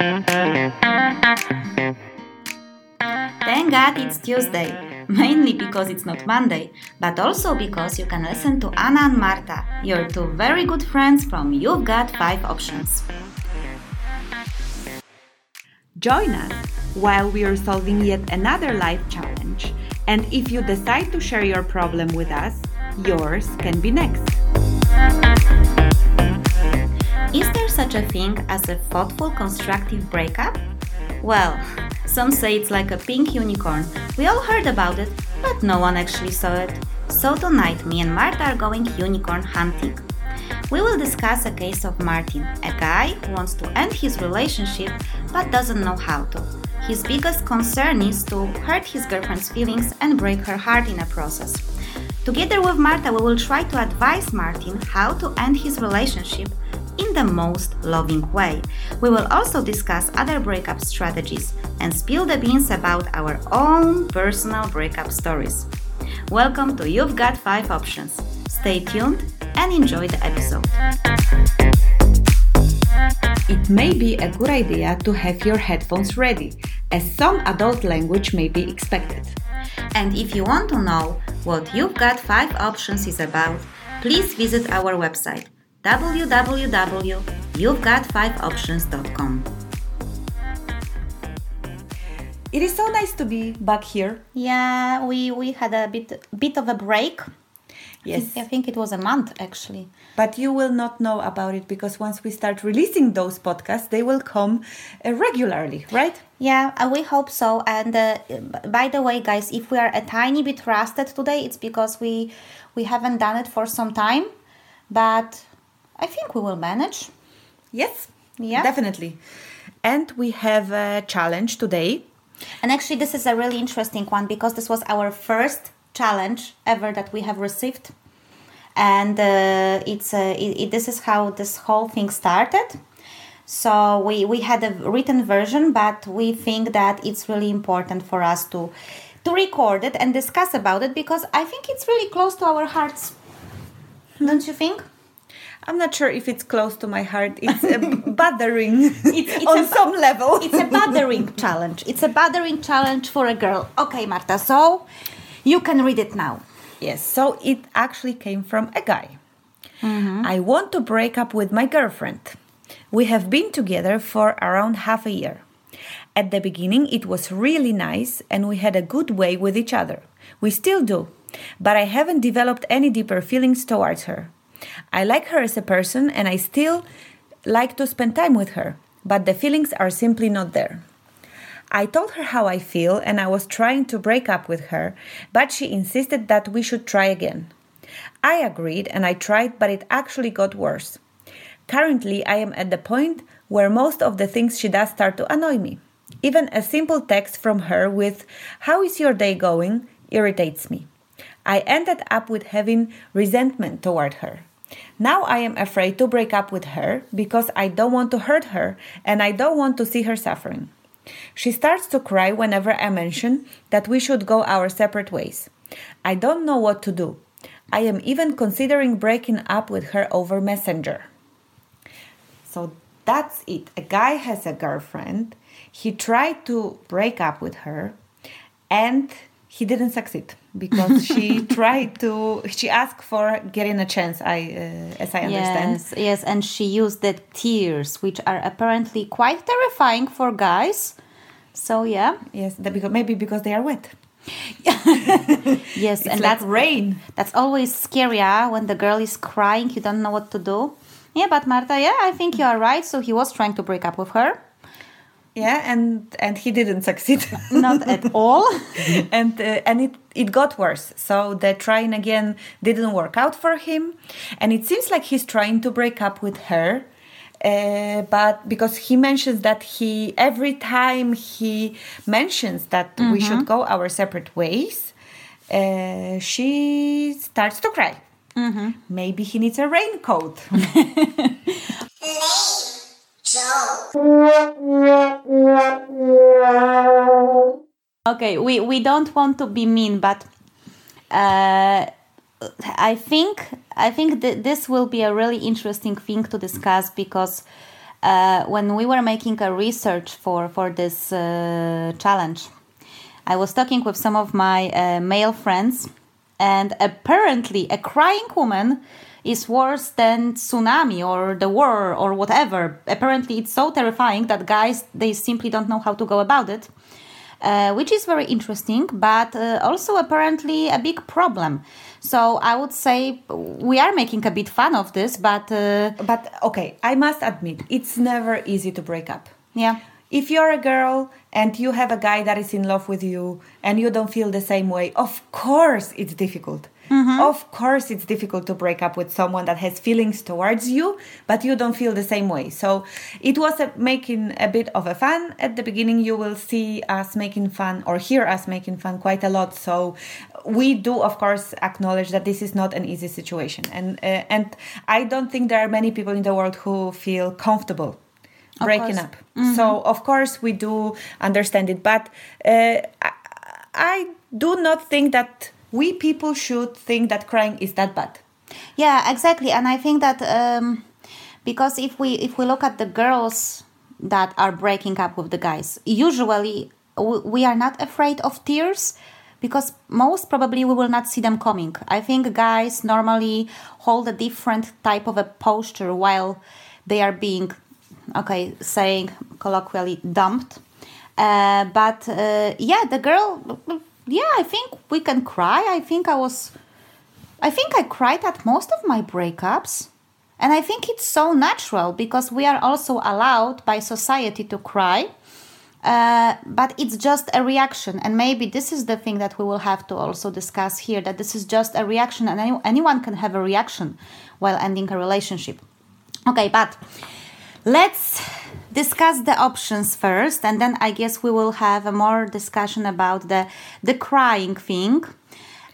Thank God it's Tuesday, mainly because it's not Monday, but also because you can listen to Anna and Marta, your two very good friends from You've Got 5 Options. Join us while we are solving yet another life challenge. And if you decide to share your problem with us, yours can be next. Is there such a thing as a thoughtful, constructive breakup? Well, some say it's like a pink unicorn. We all heard about it, but no one actually saw it. So tonight, me and Marta are going unicorn hunting. We will discuss a case of Martin, a guy who wants to end his relationship but doesn't know how to. His biggest concern is to hurt his girlfriend's feelings and break her heart in a process. Together with Marta, we will try to advise Martin how to end his relationship in the most loving way. We will also discuss other breakup strategies and spill the beans about our own personal breakup stories. Welcome to You've Got 5 Options. Stay tuned and enjoy the episode. It may be a good idea to have your headphones ready, as some adult language may be expected. And if you want to know what You've Got 5 Options is about, please visit our website www.you'vegot5options.com. It is so nice to be back here. Yeah, we, we had a bit bit of a break. Yes. I think it was a month actually. But you will not know about it because once we start releasing those podcasts, they will come uh, regularly, right? Yeah, uh, we hope so. And uh, by the way, guys, if we are a tiny bit rusted today, it's because we we haven't done it for some time, but I think we will manage. Yes. Yeah. Definitely. And we have a challenge today. And actually, this is a really interesting one because this was our first challenge ever that we have received, and uh, it's uh, it, it, this is how this whole thing started. So we we had a written version, but we think that it's really important for us to to record it and discuss about it because I think it's really close to our hearts. Don't you think? I'm not sure if it's close to my heart. It's a bothering It's, it's on a, some level. it's a bothering challenge. It's a bothering challenge for a girl. Okay, Marta. So you can read it now. Yes, so it actually came from a guy. Mm-hmm. I want to break up with my girlfriend. We have been together for around half a year. At the beginning, it was really nice and we had a good way with each other. We still do, but I haven't developed any deeper feelings towards her. I like her as a person and I still like to spend time with her, but the feelings are simply not there. I told her how I feel and I was trying to break up with her, but she insisted that we should try again. I agreed and I tried, but it actually got worse. Currently, I am at the point where most of the things she does start to annoy me. Even a simple text from her with, How is your day going? irritates me. I ended up with having resentment toward her. Now I am afraid to break up with her because I don't want to hurt her and I don't want to see her suffering. She starts to cry whenever I mention that we should go our separate ways. I don't know what to do. I am even considering breaking up with her over Messenger. So that's it. A guy has a girlfriend. He tried to break up with her and he didn't succeed because she tried to she asked for getting a chance i uh, as i understand Yes, yes, and she used the tears, which are apparently quite terrifying for guys. So yeah, yes that because maybe because they are wet yes, it's and like that's rain that's always scary when the girl is crying, you don't know what to do. Yeah, but Marta, yeah, I think you are right. So he was trying to break up with her, yeah and and he didn't succeed. Not at all. and uh, and it it got worse. So the trying again didn't work out for him. And it seems like he's trying to break up with her uh, but because he mentions that he every time he mentions that we should go our separate ways uh, she starts to cry. Maybe he needs a raincoat Okay, we, we don't want to be mean, but uh, I think I think that this will be a really interesting thing to discuss because uh, when we were making a research for for this uh, challenge, I was talking with some of my uh, male friends, and apparently, a crying woman is worse than tsunami or the war or whatever. Apparently, it's so terrifying that guys they simply don't know how to go about it. Uh, which is very interesting, but uh, also apparently a big problem. So I would say we are making a bit fun of this, but uh, but okay, I must admit it's never easy to break up. Yeah. If you're a girl and you have a guy that is in love with you and you don't feel the same way, of course it's difficult. Mm-hmm. Of course, it's difficult to break up with someone that has feelings towards you, but you don't feel the same way. So it was a, making a bit of a fun at the beginning. You will see us making fun or hear us making fun quite a lot. So we do, of course, acknowledge that this is not an easy situation, and uh, and I don't think there are many people in the world who feel comfortable breaking up. Mm-hmm. So of course we do understand it, but uh, I, I do not think that we people should think that crying is that bad. Yeah, exactly, and I think that um, because if we if we look at the girls that are breaking up with the guys, usually we are not afraid of tears because most probably we will not see them coming. I think guys normally hold a different type of a posture while they are being, okay, saying colloquially dumped. Uh, but uh, yeah, the girl yeah, I think we can cry. I think I was, I think I cried at most of my breakups. And I think it's so natural because we are also allowed by society to cry. Uh, but it's just a reaction. And maybe this is the thing that we will have to also discuss here that this is just a reaction, and any, anyone can have a reaction while ending a relationship. Okay, but let's discuss the options first, and then I guess we will have a more discussion about the the crying thing.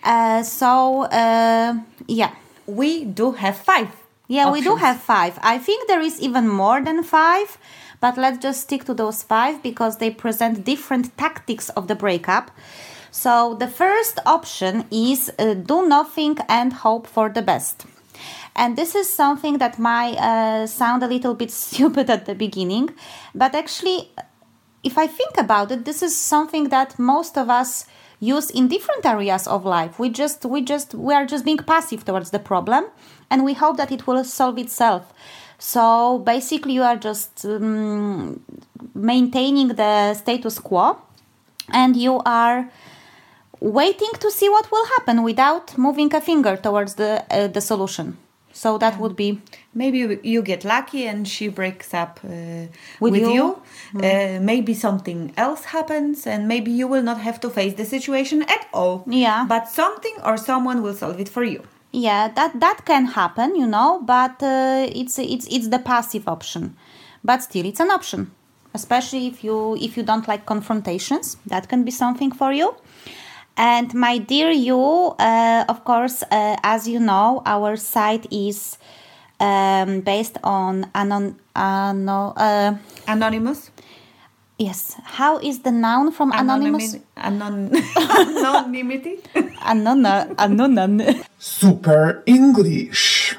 Uh, so uh, yeah, we do have five. Yeah, options. we do have five. I think there is even more than five, but let's just stick to those five because they present different tactics of the breakup. So the first option is uh, do nothing and hope for the best. And this is something that might uh, sound a little bit stupid at the beginning, but actually, if I think about it, this is something that most of us use in different areas of life. We just, we just, we are just being passive towards the problem, and we hope that it will solve itself. So basically, you are just um, maintaining the status quo, and you are waiting to see what will happen without moving a finger towards the uh, the solution. So that would be maybe you get lucky and she breaks up uh, with, with, you. you. Mm. Uh, maybe something else happens and maybe you will not have to face the situation at all. Yeah. But something or someone will solve it for you. Yeah, that that can happen, you know, but uh, it's it's it's the passive option. But still it's an option. Especially if you if you don't like confrontations, that can be something for you. And my dear you, uh, of course, uh, as you know, our site is um, based on anon- ano- uh, anonymous. Yes. How is the noun from anonymous? Anon- anonymity. Anon- anon- Super English.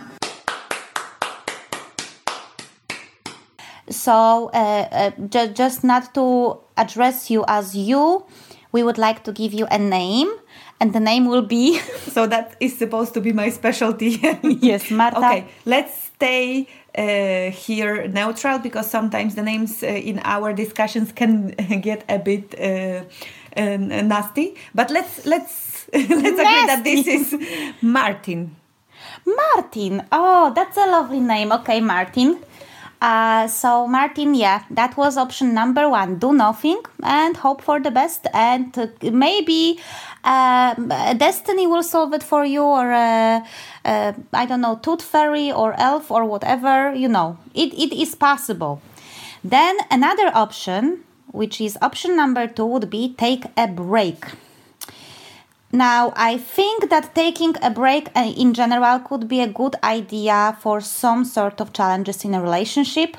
So, uh, uh, ju- just not to address you as you, we would like to give you a name and the name will be so that is supposed to be my specialty. Yes marta. Okay let's stay uh, here neutral because sometimes the names uh, in our discussions can get a bit uh, nasty. But let's let's let's nasty. agree that this is martin. Martin. Oh that's a lovely name. Okay martin uh, so Martin, yeah, that was option number one. Do nothing and hope for the best, and uh, maybe uh, destiny will solve it for you, or uh, uh, I don't know, tooth fairy or elf or whatever. You know, it, it is possible. Then another option, which is option number two, would be take a break. Now, I think that taking a break uh, in general could be a good idea for some sort of challenges in a relationship.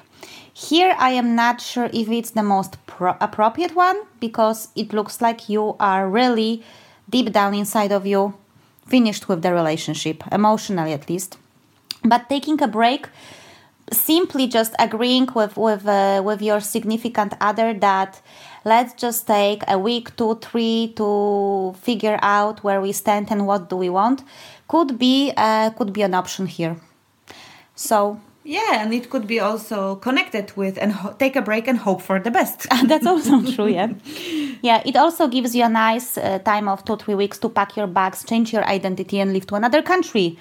Here, I am not sure if it's the most pro- appropriate one because it looks like you are really deep down inside of you finished with the relationship, emotionally at least. But taking a break simply just agreeing with with uh, with your significant other that let's just take a week, two, three to figure out where we stand and what do we want could be uh, could be an option here. So yeah, and it could be also connected with and ho- take a break and hope for the best. That's also true, yeah. Yeah, it also gives you a nice uh, time of two, three weeks to pack your bags, change your identity, and leave to another country.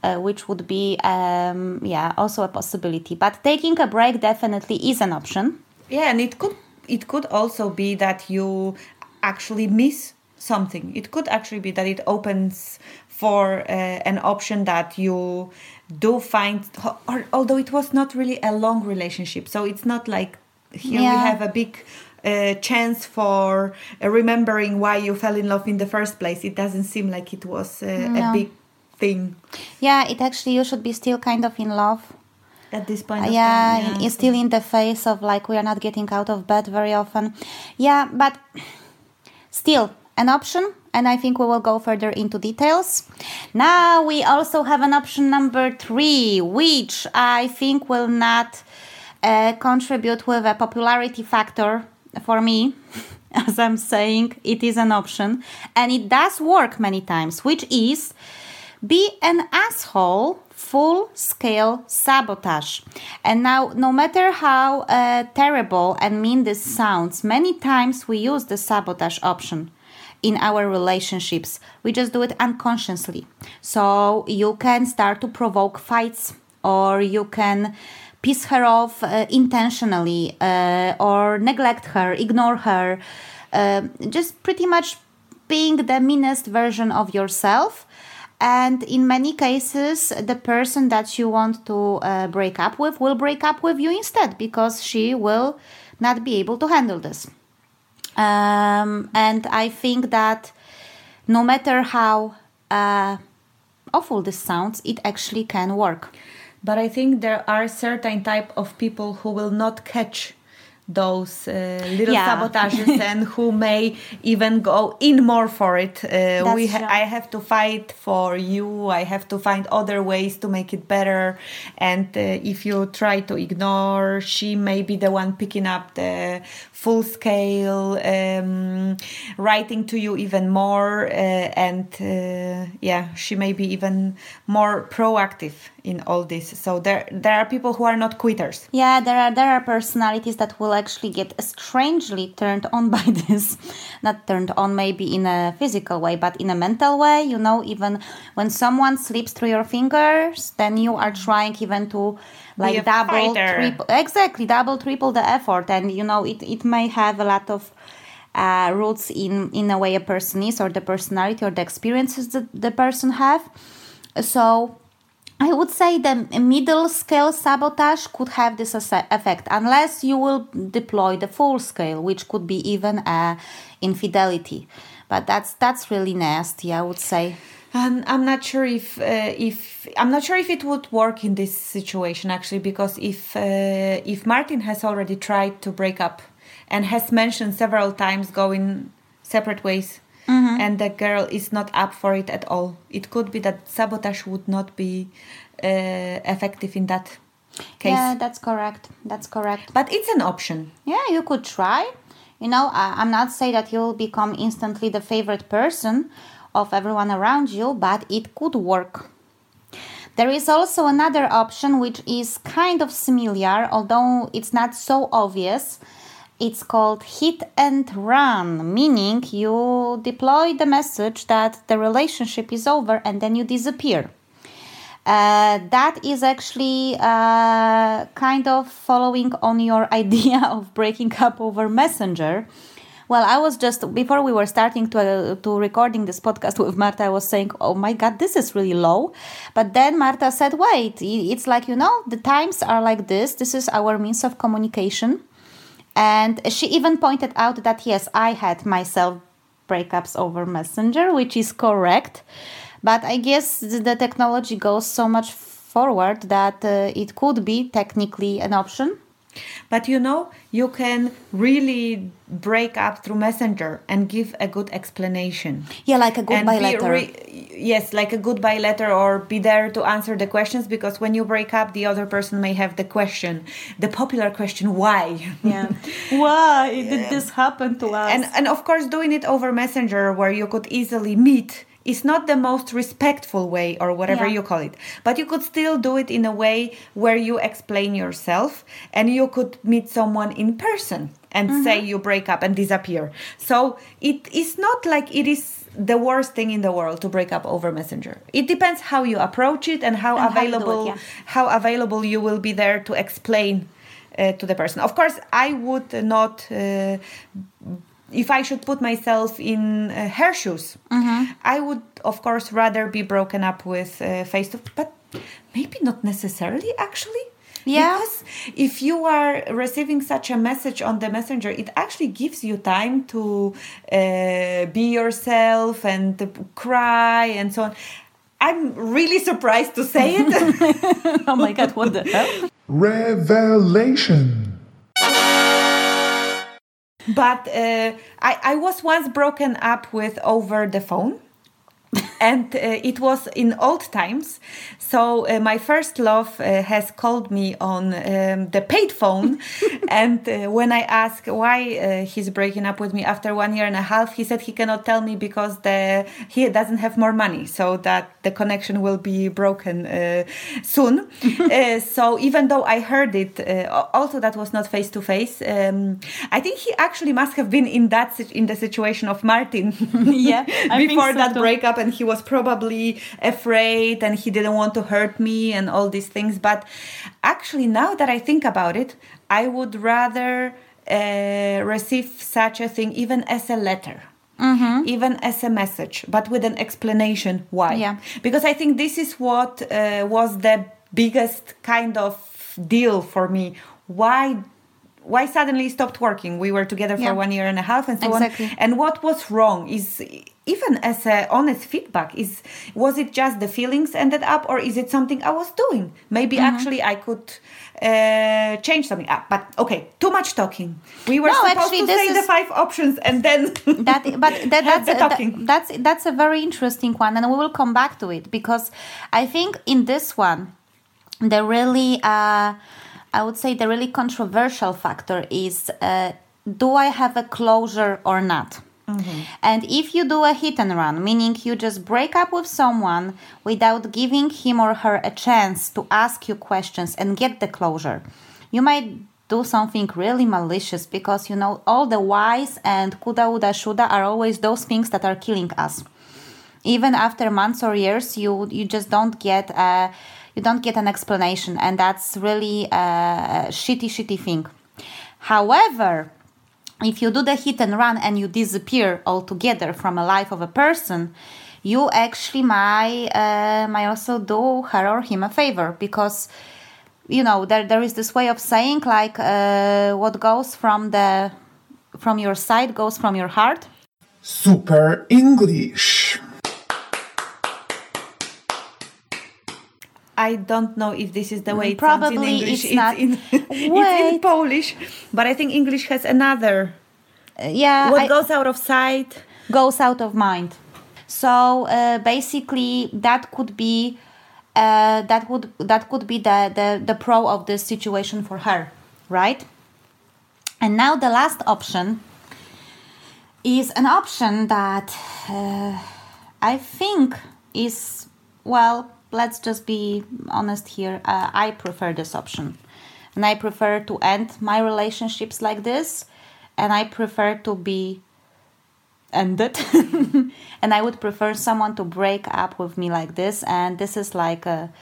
Uh, which would be, um, yeah, also a possibility. But taking a break definitely is an option. Yeah, and it could it could also be that you actually miss something. It could actually be that it opens for uh, an option that you do find or, although it was not really a long relationship so it's not like here yeah. we have a big uh, chance for uh, remembering why you fell in love in the first place it doesn't seem like it was uh, no. a big thing yeah it actually you should be still kind of in love at this point yeah, time, yeah it's still in the face of like we are not getting out of bed very often yeah but still an option and I think we will go further into details. Now we also have an option number three, which I think will not uh, contribute with a popularity factor for me. As I'm saying, it is an option and it does work many times, which is be an asshole full scale sabotage. And now, no matter how uh, terrible and mean this sounds, many times we use the sabotage option in our relationships. We just do it unconsciously. So you can start to provoke fights or you can piss her off uh, intentionally uh, or neglect her, ignore her, uh, just pretty much being the meanest version of yourself. And in many cases, the person that you want to uh, break up with will break up with you instead because she will not be able to handle this. Um, and I think that no matter how uh, awful this sounds, it actually can work. But I think there are certain type of people who will not catch those uh, little yeah. sabotages and who may even go in more for it. Uh, we ha- I have to fight for you. I have to find other ways to make it better. And uh, if you try to ignore, she may be the one picking up the full scale, um, writing to you even more. Uh, and uh, yeah, she may be even more proactive in all this. So there there are people who are not quitters. Yeah, there are there are personalities that will actually get strangely turned on by this. Not turned on maybe in a physical way, but in a mental way. You know, even when someone slips through your fingers, then you are trying even to like double, triple, exactly double, triple the effort, and you know it it may have a lot of. Uh, roots in in a way a person is or the personality or the experiences that the person have so I would say the middle scale sabotage could have this effect unless you will deploy the full scale, which could be even a infidelity. But that's that's really nasty, I would say. And I'm not sure if uh, if I'm not sure if it would work in this situation actually, because if uh, if Martin has already tried to break up and has mentioned several times going separate ways mm-hmm. and the girl is not up for it at all. It could be that sabotage would not be uh, effective in that case. Yeah, that's correct. That's correct. But it's an option. Yeah, you could try. You know, I'm not saying that you'll become instantly the favorite person of everyone around you, but it could work. There is also another option which is kind of similar, although it's not so obvious it's called hit and run, meaning you deploy the message that the relationship is over and then you disappear. Uh, that is actually uh, kind of following on your idea of breaking up over Messenger. Well, I was just before we were starting to uh, to recording this podcast with Marta. I was saying, "Oh my God, this is really low," but then Marta said, "Wait, it's like you know, the times are like this. This is our means of communication." And she even pointed out that yes, I had myself breakups over Messenger, which is correct. But I guess the technology goes so much forward that uh, it could be technically an option. But you know, you can really break up through messenger and give a good explanation. Yeah, like a goodbye letter. Re- yes, like a goodbye letter or be there to answer the questions because when you break up, the other person may have the question, the popular question, why? Yeah. why did this happen to us? And, and of course, doing it over messenger where you could easily meet is not the most respectful way or whatever Yeah. you call it but you could still do it in a way where you explain yourself and you could meet someone in person and say you break up and disappear so it is not like it is the worst thing in the world to break up over messenger it depends how you approach it and how And how it, available yeah. how available you will be there to explain uh, to the person. Of course, I would not. Uh, if I should put myself in uh, her shoes, Mm-hmm. I would, of course, rather be broken up with uh, face to. But maybe not necessarily, actually. Yeah. Because if you are receiving such a message on the messenger, it actually gives you time to uh, be yourself and to cry and so on. I'm really surprised to say it. oh my god, what the hell? Revelation. But uh, I, I was once broken up with over the phone and uh, it was in old times. So uh, my first love uh, has called me on um, the paid phone. And uh, when i ask why uh, he's breaking up with me after one year and a half he said he cannot tell me because the he doesn't have more money so that the connection will be broken uh, soon. Uh, so even though i heard it uh, also that was not face to face um, i think he actually must have been in that in the situation of martin. Yeah, before so that too. breakup and he was probably afraid and he didn't want to hurt me and all these things. But actually now that i think about it i would rather uh, receive such a thing even as a letter even as a message but with an explanation why. Yeah. because i think this is what uh, was the biggest kind of deal for me. Why why suddenly stopped working we were together for Yeah. one year and a half and so Exactly. on and what was wrong is even as a honest feedback is was it just the feelings ended up or is it something i was doing maybe Mm-hmm. actually i could uh, change something up but okay too much talking we were No, supposed actually, to say the five options and then that but that, that's the that- that's that's a very interesting one and we will come back to it because i think in this one the really uh, i would say the really controversial factor is uh, do i have a closure or not? And if you do a hit and run meaning you just break up with someone without giving him or her a chance to ask you questions and get the closure you might do something really malicious because you know all the whys and kuda uda shuda are always those things that are killing us. Even after months or years you you just don't get a you don't get an explanation and that's really a shitty shitty thing however if you do the hit and run and you disappear altogether from a life of a person you actually might uh, might also do her or him a favor because you know there, there is this way of saying like uh, what goes from the from your side goes from your heart Super English. I don't know if this is the way it Probably English. it's not. in, it's in Polish, but I think English has another. yeah What I- goes out of sight? goes out of mind. So uh, basically, that could be uh, that would that could be the, the the pro of this situation for her, right? And now the last option is an option that uh, I think is well. Let's just be honest here. Uh, I prefer this option, and I prefer to end my relationships like this, and I prefer to be ended. And i would prefer someone to break up with me like this. And this is like a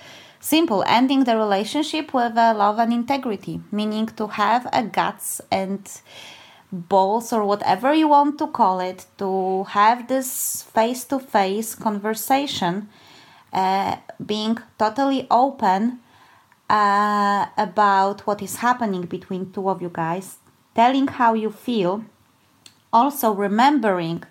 simple ending the relationship with a love and integrity. Meaning to have a guts and balls or whatever you want to call it to have this face to face conversation uh, being totally open uh, about what is happening between two of you guys telling how you feel also remembering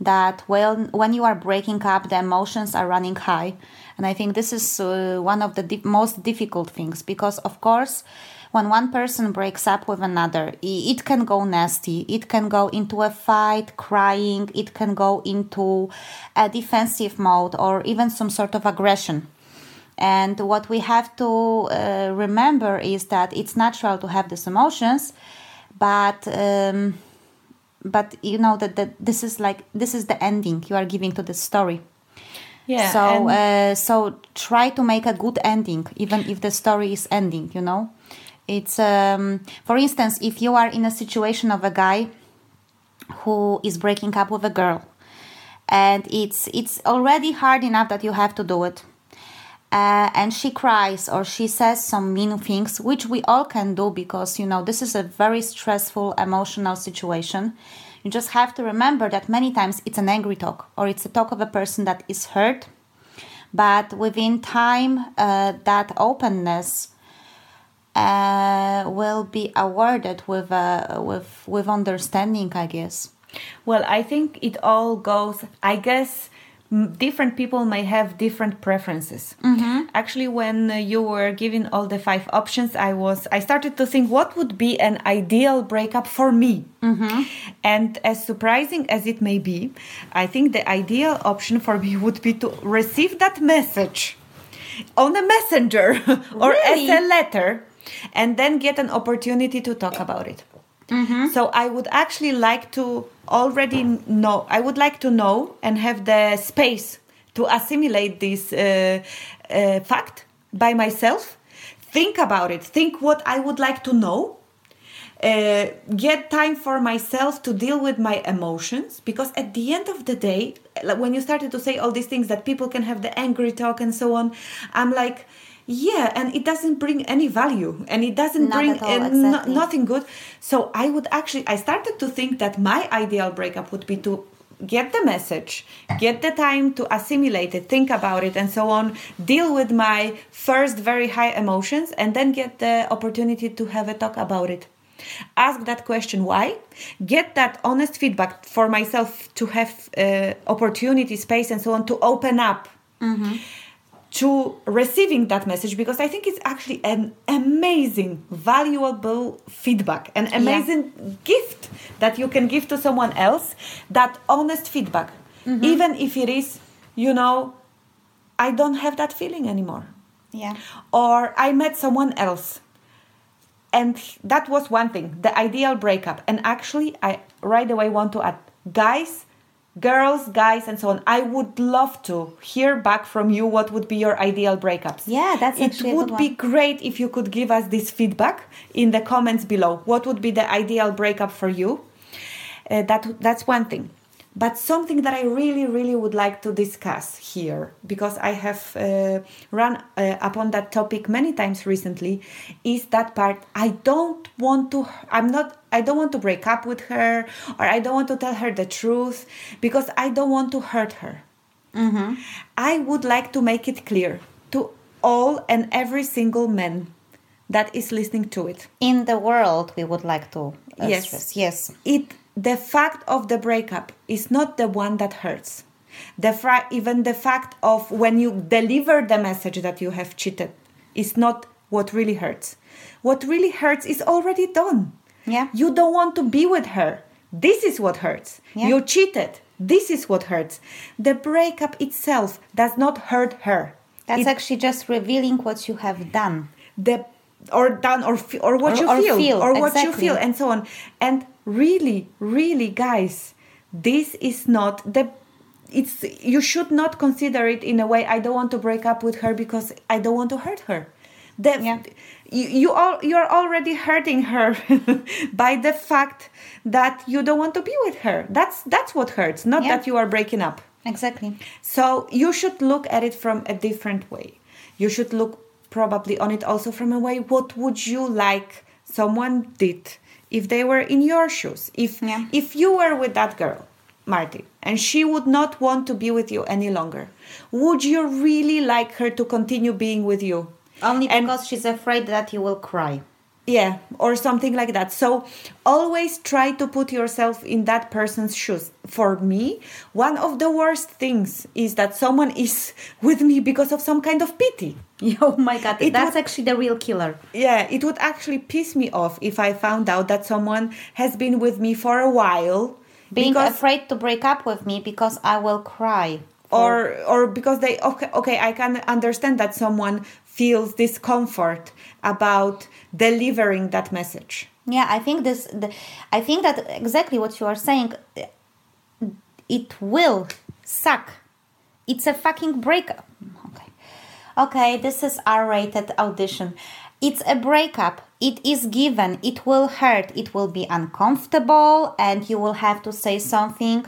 that when when you are breaking up the emotions are running high. And i think this is uh, one of the di- most difficult things because of course when one person breaks up with another, it can go nasty. It can go into a fight, crying. It can go into a defensive mode or even some sort of aggression. And what we have to uh, remember is that it's natural to have these emotions, but um, but you know that, that this is like this is the ending you are giving to the story. Yeah. So uh, so try to make a good ending, even if the story is ending. You know, it's um, for instance, if you are in a situation of a guy who is breaking up with a girl, and it's it's already hard enough that you have to do it uh, and she cries or she says some mean things, which we all can do because you know this is a very stressful emotional situation. You just have to remember that many times it's an angry talk or it's a talk of a person that is hurt, but within time, uh, that openness uh, will be awarded with uh, with with understanding, I guess. Well, I think it all goes. I guess different people may have different preferences mm-hmm. actually when uh, you were giving all the five options i was i started to think what would be an ideal breakup for me mm-hmm. and as surprising as it may be i think the ideal option for me would be to receive that message on a messenger or really? as a letter and then get an opportunity to talk about it mm-hmm. so i would actually like to already know i would like to know and have the space to assimilate this uh, uh, fact by myself think about it think what i would like to know uh, get time for myself to deal with my emotions because at the end of the day when you started to say all these things that people can have the angry talk and so on i'm like yeah and it doesn't bring any value and it doesn't Not bring all, uh, exactly. no- nothing good. So i would actually i started to think that my ideal breakup would be to get the message get the time to assimilate it think about it and so on deal with my first very high emotions and then get the opportunity to have a talk about it. Ask that question why? Get that honest feedback for myself to have uh, opportunity space and so on to open up to receiving that message because I think it's actually an amazing, valuable feedback, an amazing gift that you can give to someone else. That honest feedback, mm-hmm. even if it is, you know, I don't have that feeling anymore, Yeah. or I met someone else. And that was one thing, the ideal breakup. And actually, I right away want to add guys, girls, guys, and so on. I would love to hear back from you what would be your ideal breakups. Yeah, that's it would be great if you could give us this feedback in the comments below. What would be the ideal breakup for you? Uh, that that's one thing. But something that I really, really would like to discuss here, because I have uh, run uh, upon that topic many times recently, is that part. I don't want to. I'm not. I don't want to break up with her, or I don't want to tell her the truth, because I don't want to hurt her. I would like to make it clear to all and every single man that is listening to it. In the world, we would like to uh, Yes. stress. Yes. It the fact of the breakup is not the one that hurts. The fra- even the fact of when you deliver the message that you have cheated is not what really hurts. What really hurts is already done. Yeah. You don't want to be with her. This is what hurts. Yeah. You cheated. This is what hurts. The breakup itself does not hurt her. That's It- actually just revealing what you have done. the or done or or what Or- you or feel, feel, or what you feel and so on and really really guys this is not the it's you should not consider it in a way i don't want to break up with her because i don't want to hurt her the, Yeah. you, you all you're already hurting her by the fact that you don't want to be with her that's that's what hurts not Yeah. that you are breaking up Exactly. so you should look at it from a different way. You should look probably on it also from a way what would you like someone did if they were in your shoes? If Yeah. if you were with that girl, Marty, and she would not want to be with you any longer, would you really like her to continue being with you? Only And- because she's afraid that you will cry. Yeah or something like that. So always try to put yourself in that person's shoes. For me one of the worst things is that someone is with me because of some kind of pity. Oh my god It that's would- actually the real killer. Yeah it would actually piss me off if i found out that someone has been with me for a while being because afraid to break up with me because i will cry or or because they okay okay i can understand that someone feels discomfort about delivering that message Yeah, I think this. The, I think that exactly what you are saying. It will suck. It's a fucking breakup. Okay, okay. This is R-rated audition. It's a breakup. It is given. It will hurt. It will be uncomfortable, and you will have to say something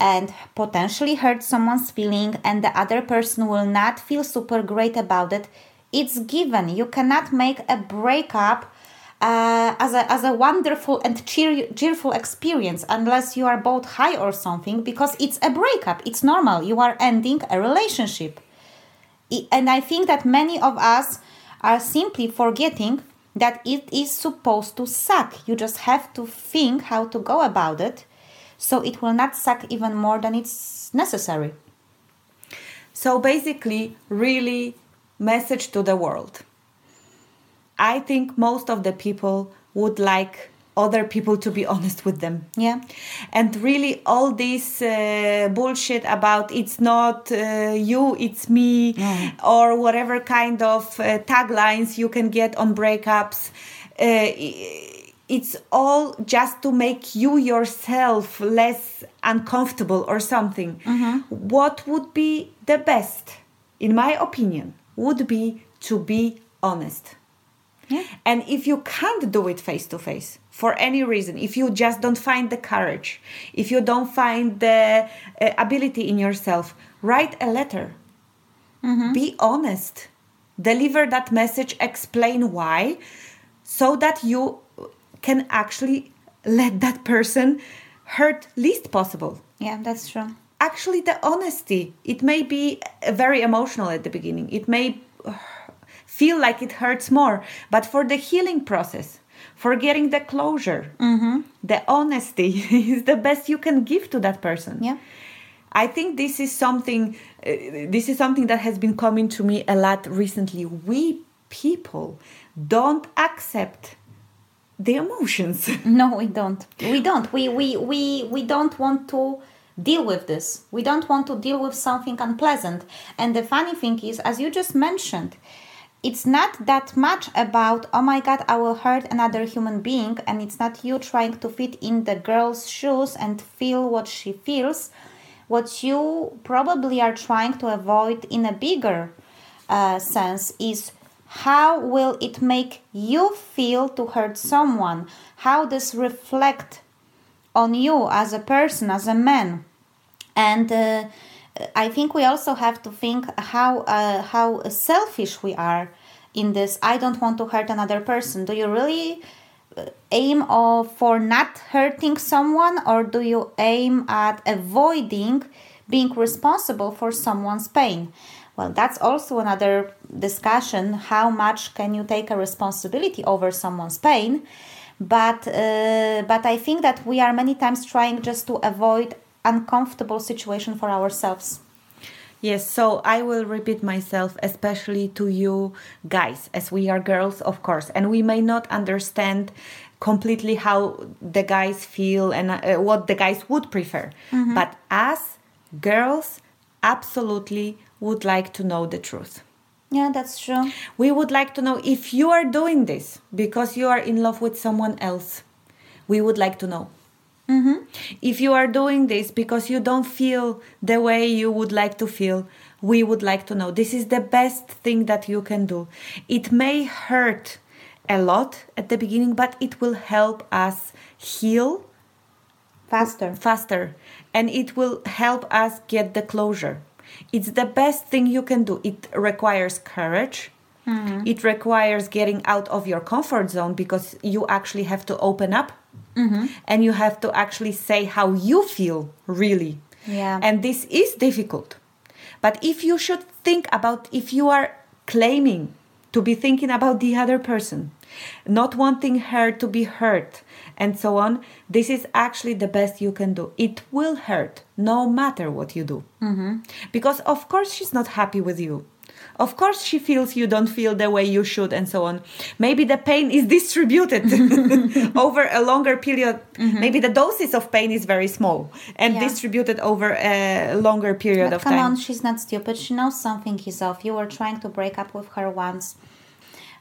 and potentially hurt someone's feeling, and the other person will not feel super great about it. It's given. You cannot make a breakup uh, as a as a wonderful and cheer, cheerful experience unless you are both high or something because it's a breakup. It's normal. You are ending a relationship. And i think that many of us are simply forgetting that it is supposed to suck. You just have to think how to go about it so it will not suck even more than it's necessary So basically, really, message to the world. I think most of the people would like other people to be honest with them. yeah And really, all this uh, bullshit about it's not uh, you, it's me, or whatever kind of uh, taglines you can get on breakups. It's all just to make you yourself less uncomfortable or something. What would be the best, in my opinion, would be to be honest. Yeah. And if you can't do it face to face for any reason, if you just don't find the courage, if you don't find the uh, ability in yourself, write a letter. Be honest. Deliver that message, explain why, so that you can actually let that person hurt least possible. Yeah that's true. Actually the honesty it may be very emotional at the beginning. It may feel like it hurts more. But for the healing process for getting the closure the honesty is the best you can give to that person. Yeah. I think this is something. Uh, this is something that has been coming to me a lot recently. We people don't accept the emotions. No, we don't. We don't. We we we we don't want to deal with this. We don't want to deal with something unpleasant. And the funny thing is, as you just mentioned, it's not that much about oh my god, I will hurt another human being, and it's not you trying to fit in the girl's shoes and feel what she feels. What you probably are trying to avoid in a bigger uh, sense is how will it make you feel to hurt someone? How does reflect on you as a person as a man? And uh, i think we also have to think how uh, how selfish we are in this i don't want to hurt another person. Do you really uh, aim of, for not hurting someone or do you aim at avoiding being responsible for someone's pain well that's also another discussion how much can you take a responsibility over someone's pain? But uh, but i think that we are many times trying just to avoid uncomfortable situation for ourselves. Yes, so I will repeat myself, especially to you guys, as we are girls, of course, and we may not understand completely how the guys feel and uh, what the guys would prefer. But as girls, absolutely would like to know the truth. yeah that's true We would like to know if you are doing this because you are in love with someone else. We would like to know. Mm-hmm. If you are doing this because you don't feel the way you would like to feel, we would like to know. This is the best thing that you can do. It may hurt a lot at the beginning, but it will help us heal faster faster and it will help us get the closure. It's the best thing you can do. It requires courage. Mm-hmm. It requires getting out of your comfort zone because you actually have to open up mm-hmm. and you have to actually say how you feel really. Yeah. And this is difficult. But if you should think about if you are claiming to be thinking about the other person, not wanting her to be hurt, and so on, this is actually the best you can do. It will hurt no matter what you do. Mm-hmm. Because, of course, she's not happy with you. Of course, she feels you don't feel the way you should, and so on. Maybe the pain is distributed over a longer period. Mm-hmm. Maybe the doses of pain is very small and yeah. distributed over a longer period but of come time. Come on, she's not stupid. She knows something is off. You were trying to break up with her once.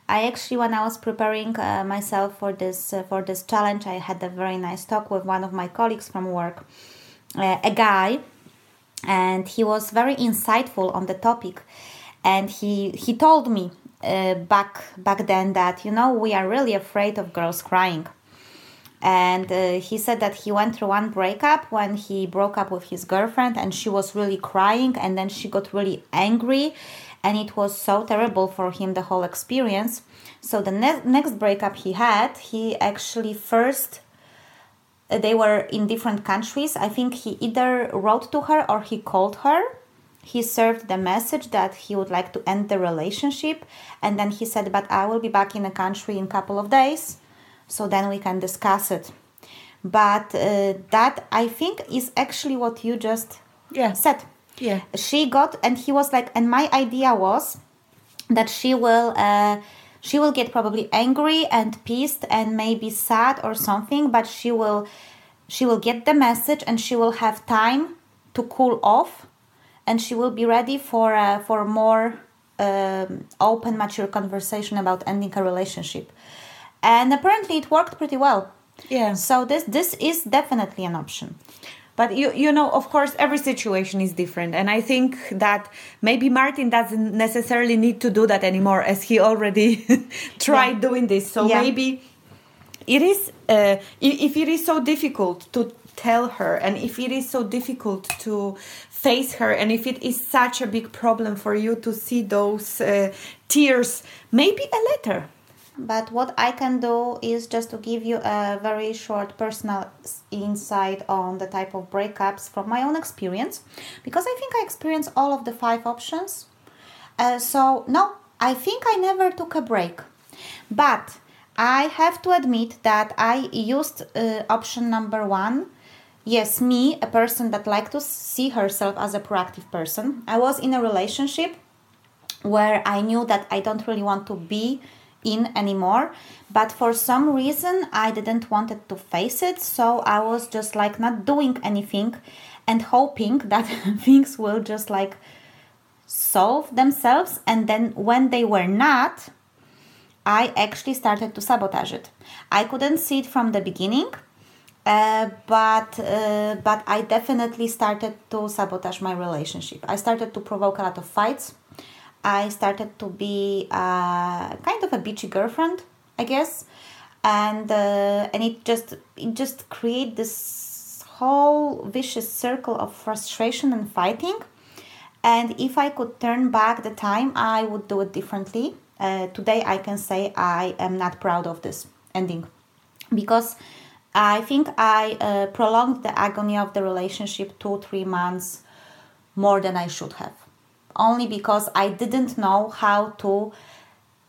I actually, when I was preparing uh, myself for this uh, for this challenge, I had a very nice talk with one of my colleagues from work, a guy, and he was very insightful on the topic. And he he told me uh, back back then that you know we are really afraid of girls crying. And uh, he said that he went through one breakup when he broke up with his girlfriend and she was really crying and then she got really angry and it was so terrible for him the whole experience. So the ne- next breakup he had he actually first uh, they were in different countries. I think he either wrote to her or he called her. He served the message that he would like to end the relationship. And then he said but i will be back in the country in a couple of days so then we can discuss it. But uh, that i think is actually what you just yeah. said. Yeah. She got and he was like and my idea was that she will uh, she will get probably angry and pissed and maybe sad or something but she will she will get the message and she will have time to cool off and she will be ready for uh, for more um, open, mature conversation about ending a relationship. And apparently, it worked pretty well. Yeah. So this this is definitely an option. But you you know, of course, every situation is different, and I think that maybe Martin doesn't necessarily need to do that anymore, as he already tried yeah. doing this. So yeah. maybe it is uh, if it is so difficult to tell her and if it is so difficult to face her and if it is such a big problem for you to see those uh, tears maybe a letter but what i can do is just to give you a very short personal insight on the type of breakups from my own experience because i think i experienced all of the five options. Uh, so no i think i never took a break. But i have to admit that i used uh, option number one. Yes me a person that liked to see herself as a proactive person. I was in a relationship where i knew that i don't really want to be in anymore but for some reason i didn't wanted to face it so i was just like not doing anything and hoping that things will just like solve themselves and then when they were not i actually started to sabotage it i couldn't see it from the beginning uh, but uh, but I definitely started to sabotage my relationship. I started to provoke a lot of fights. I started to be uh, kind of a bitchy girlfriend, I guess, and uh, and it just it just create this whole vicious circle of frustration and fighting. And if I could turn back the time, I would do it differently. Uh, today, I can say I am not proud of this ending because I think I uh, prolonged the agony of the relationship two, three months more than I should have. Only because I didn't know how to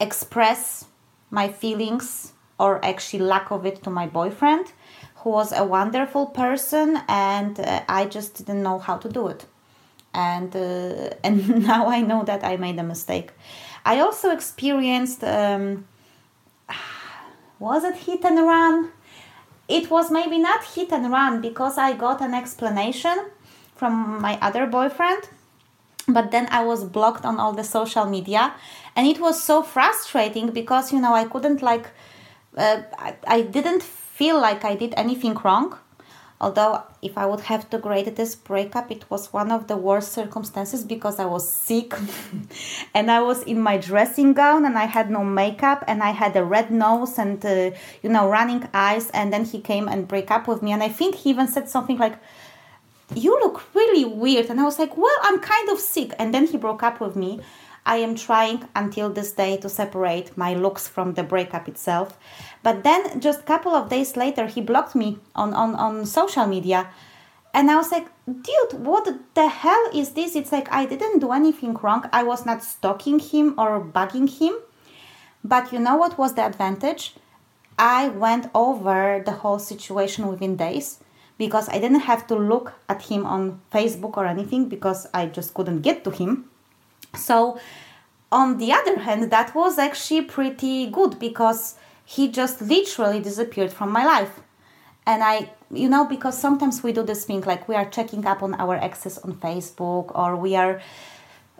express my feelings or actually lack of it to my boyfriend, who was a wonderful person, and uh, I just didn't know how to do it. And uh, and now I know that I made a mistake. I also experienced um, was it hit and run? it was maybe not hit and run because I got an explanation from my other boyfriend but then I was blocked on all the social media and it was so frustrating because you know I couldn't like uh, I, I didn't feel like I did anything wrong Although, if I would have to grade this breakup, it was one of the worst circumstances because I was sick and I was in my dressing gown and I had no makeup and I had a red nose and, uh, you know, running eyes. And then he came and break up with me. And I think he even said something like, You look really weird. And I was like, Well, I'm kind of sick. And then he broke up with me. I am trying until this day to separate my looks from the breakup itself. But then just a couple of days later, he blocked me on, on, on social media. And I was like, dude, what the hell is this? It's like I didn't do anything wrong. I was not stalking him or bugging him. But you know what was the advantage? I went over the whole situation within days because I didn't have to look at him on Facebook or anything because I just couldn't get to him. So, on the other hand, that was actually pretty good because he just literally disappeared from my life. And I, you know, because sometimes we do this thing like we are checking up on our exes on Facebook or we are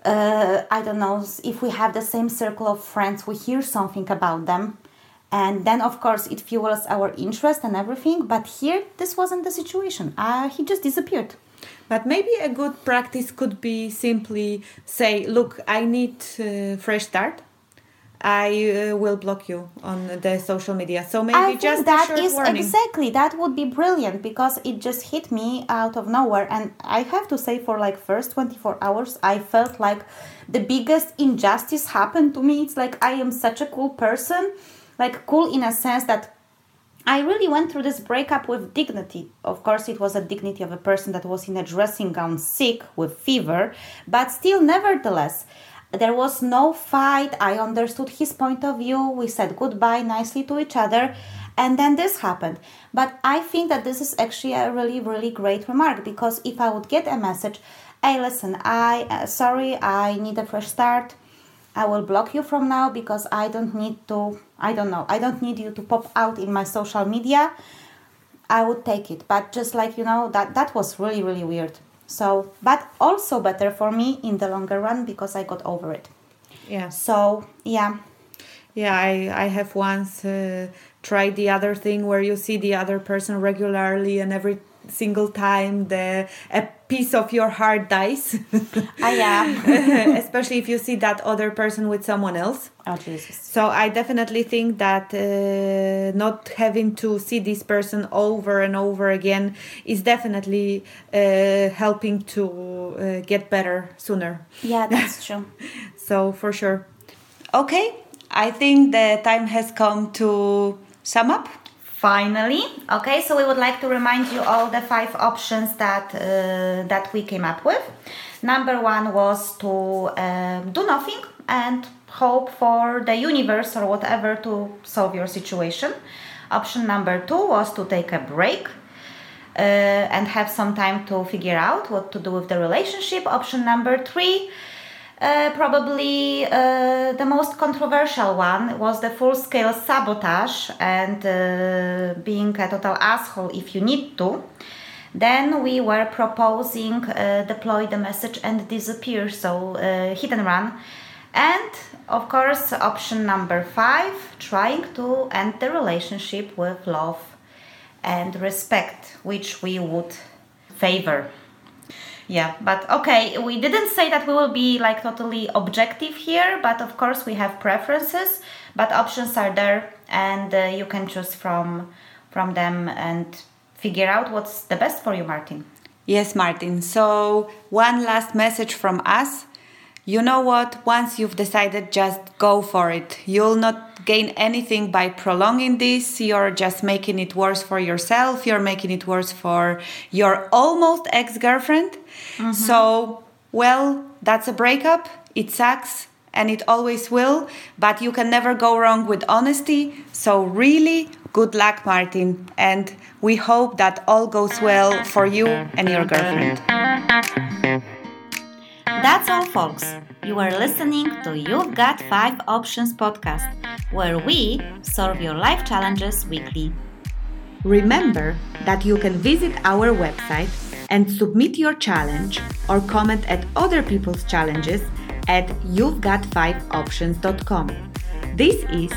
uh, I don't know, if we have the same circle of friends, we hear something about them. And then, of course, it fuels our interest and everything. But here, this wasn't the situation. Uh, he just disappeared. But maybe a good practice could be simply say, look, I need a fresh start. I uh, will block you on the social media. So maybe I just that is warning. exactly that would be brilliant because it just hit me out of nowhere and I have to say for like first 24 hours I felt like the biggest injustice happened to me. It's like I am such a cool person, like cool in a sense that I really went through this breakup with dignity. Of course, it was a dignity of a person that was in a dressing gown, sick with fever, but still, nevertheless, there was no fight. I understood his point of view. We said goodbye nicely to each other. And then this happened. But I think that this is actually a really, really great remark because if I would get a message, hey, listen, I, uh, sorry, I need a fresh start. I will block you from now because I don't need to, I don't know, I don't need you to pop out in my social media. I would take it. But just like, you know, that, that was really, really weird. So, but also better for me in the longer run because I got over it. Yeah. So, yeah. Yeah, I, I have once uh, tried the other thing where you see the other person regularly and every single time the a piece of your heart dies. Ah, yeah. Especially if you see that other person with someone else. Oh, Jesus. So I definitely think that uh, not having to see this person over and over again is definitely uh, helping to uh, get better sooner. Yeah, that's true. So for sure. Okay, I think the time has come to sum up. Finally, okay, so we would like to remind you all the five options that uh, that we came up with. Number one was to um, do nothing and hope for the universe or whatever to solve your situation. Option number two was to take a break uh, and have some time to figure out what to do with the relationship. Option number three uh, probably uh, the most controversial one was the full scale sabotage and uh, being a total asshole if you need to. Then we were proposing uh, deploy the message and disappear, so uh, hit and run. And of course, option number five trying to end the relationship with love and respect, which we would favor. Yeah, but okay, we didn't say that we will be like totally objective here, but of course we have preferences, but options are there and uh, you can choose from from them and figure out what's the best for you, Martin. Yes, Martin. So, one last message from us. You know what? Once you've decided, just go for it. You'll not gain anything by prolonging this. You're just making it worse for yourself. You're making it worse for your almost ex girlfriend. Mm-hmm. So, well, that's a breakup. It sucks and it always will, but you can never go wrong with honesty. So, really, good luck, Martin. And we hope that all goes well for you and your girlfriend. That's all, folks. You are listening to You've Got 5 Options podcast, where we solve your life challenges weekly. Remember that you can visit our website and submit your challenge or comment at other people's challenges at you've got 5options.com. This is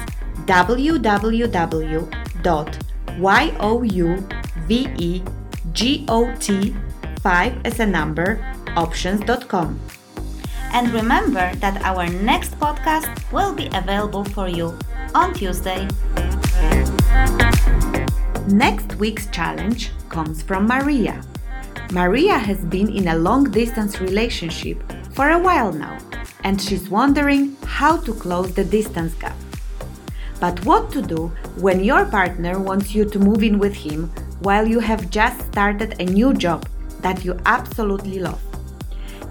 www.youvegot5 as a number options.com. And remember that our next podcast will be available for you on Tuesday. Next week's challenge comes from Maria. Maria has been in a long distance relationship for a while now, and she's wondering how to close the distance gap. But what to do when your partner wants you to move in with him while you have just started a new job that you absolutely love?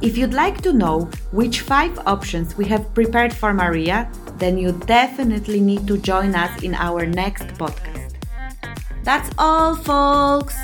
If you'd like to know which five options we have prepared for Maria, then you definitely need to join us in our next podcast. That's all, folks.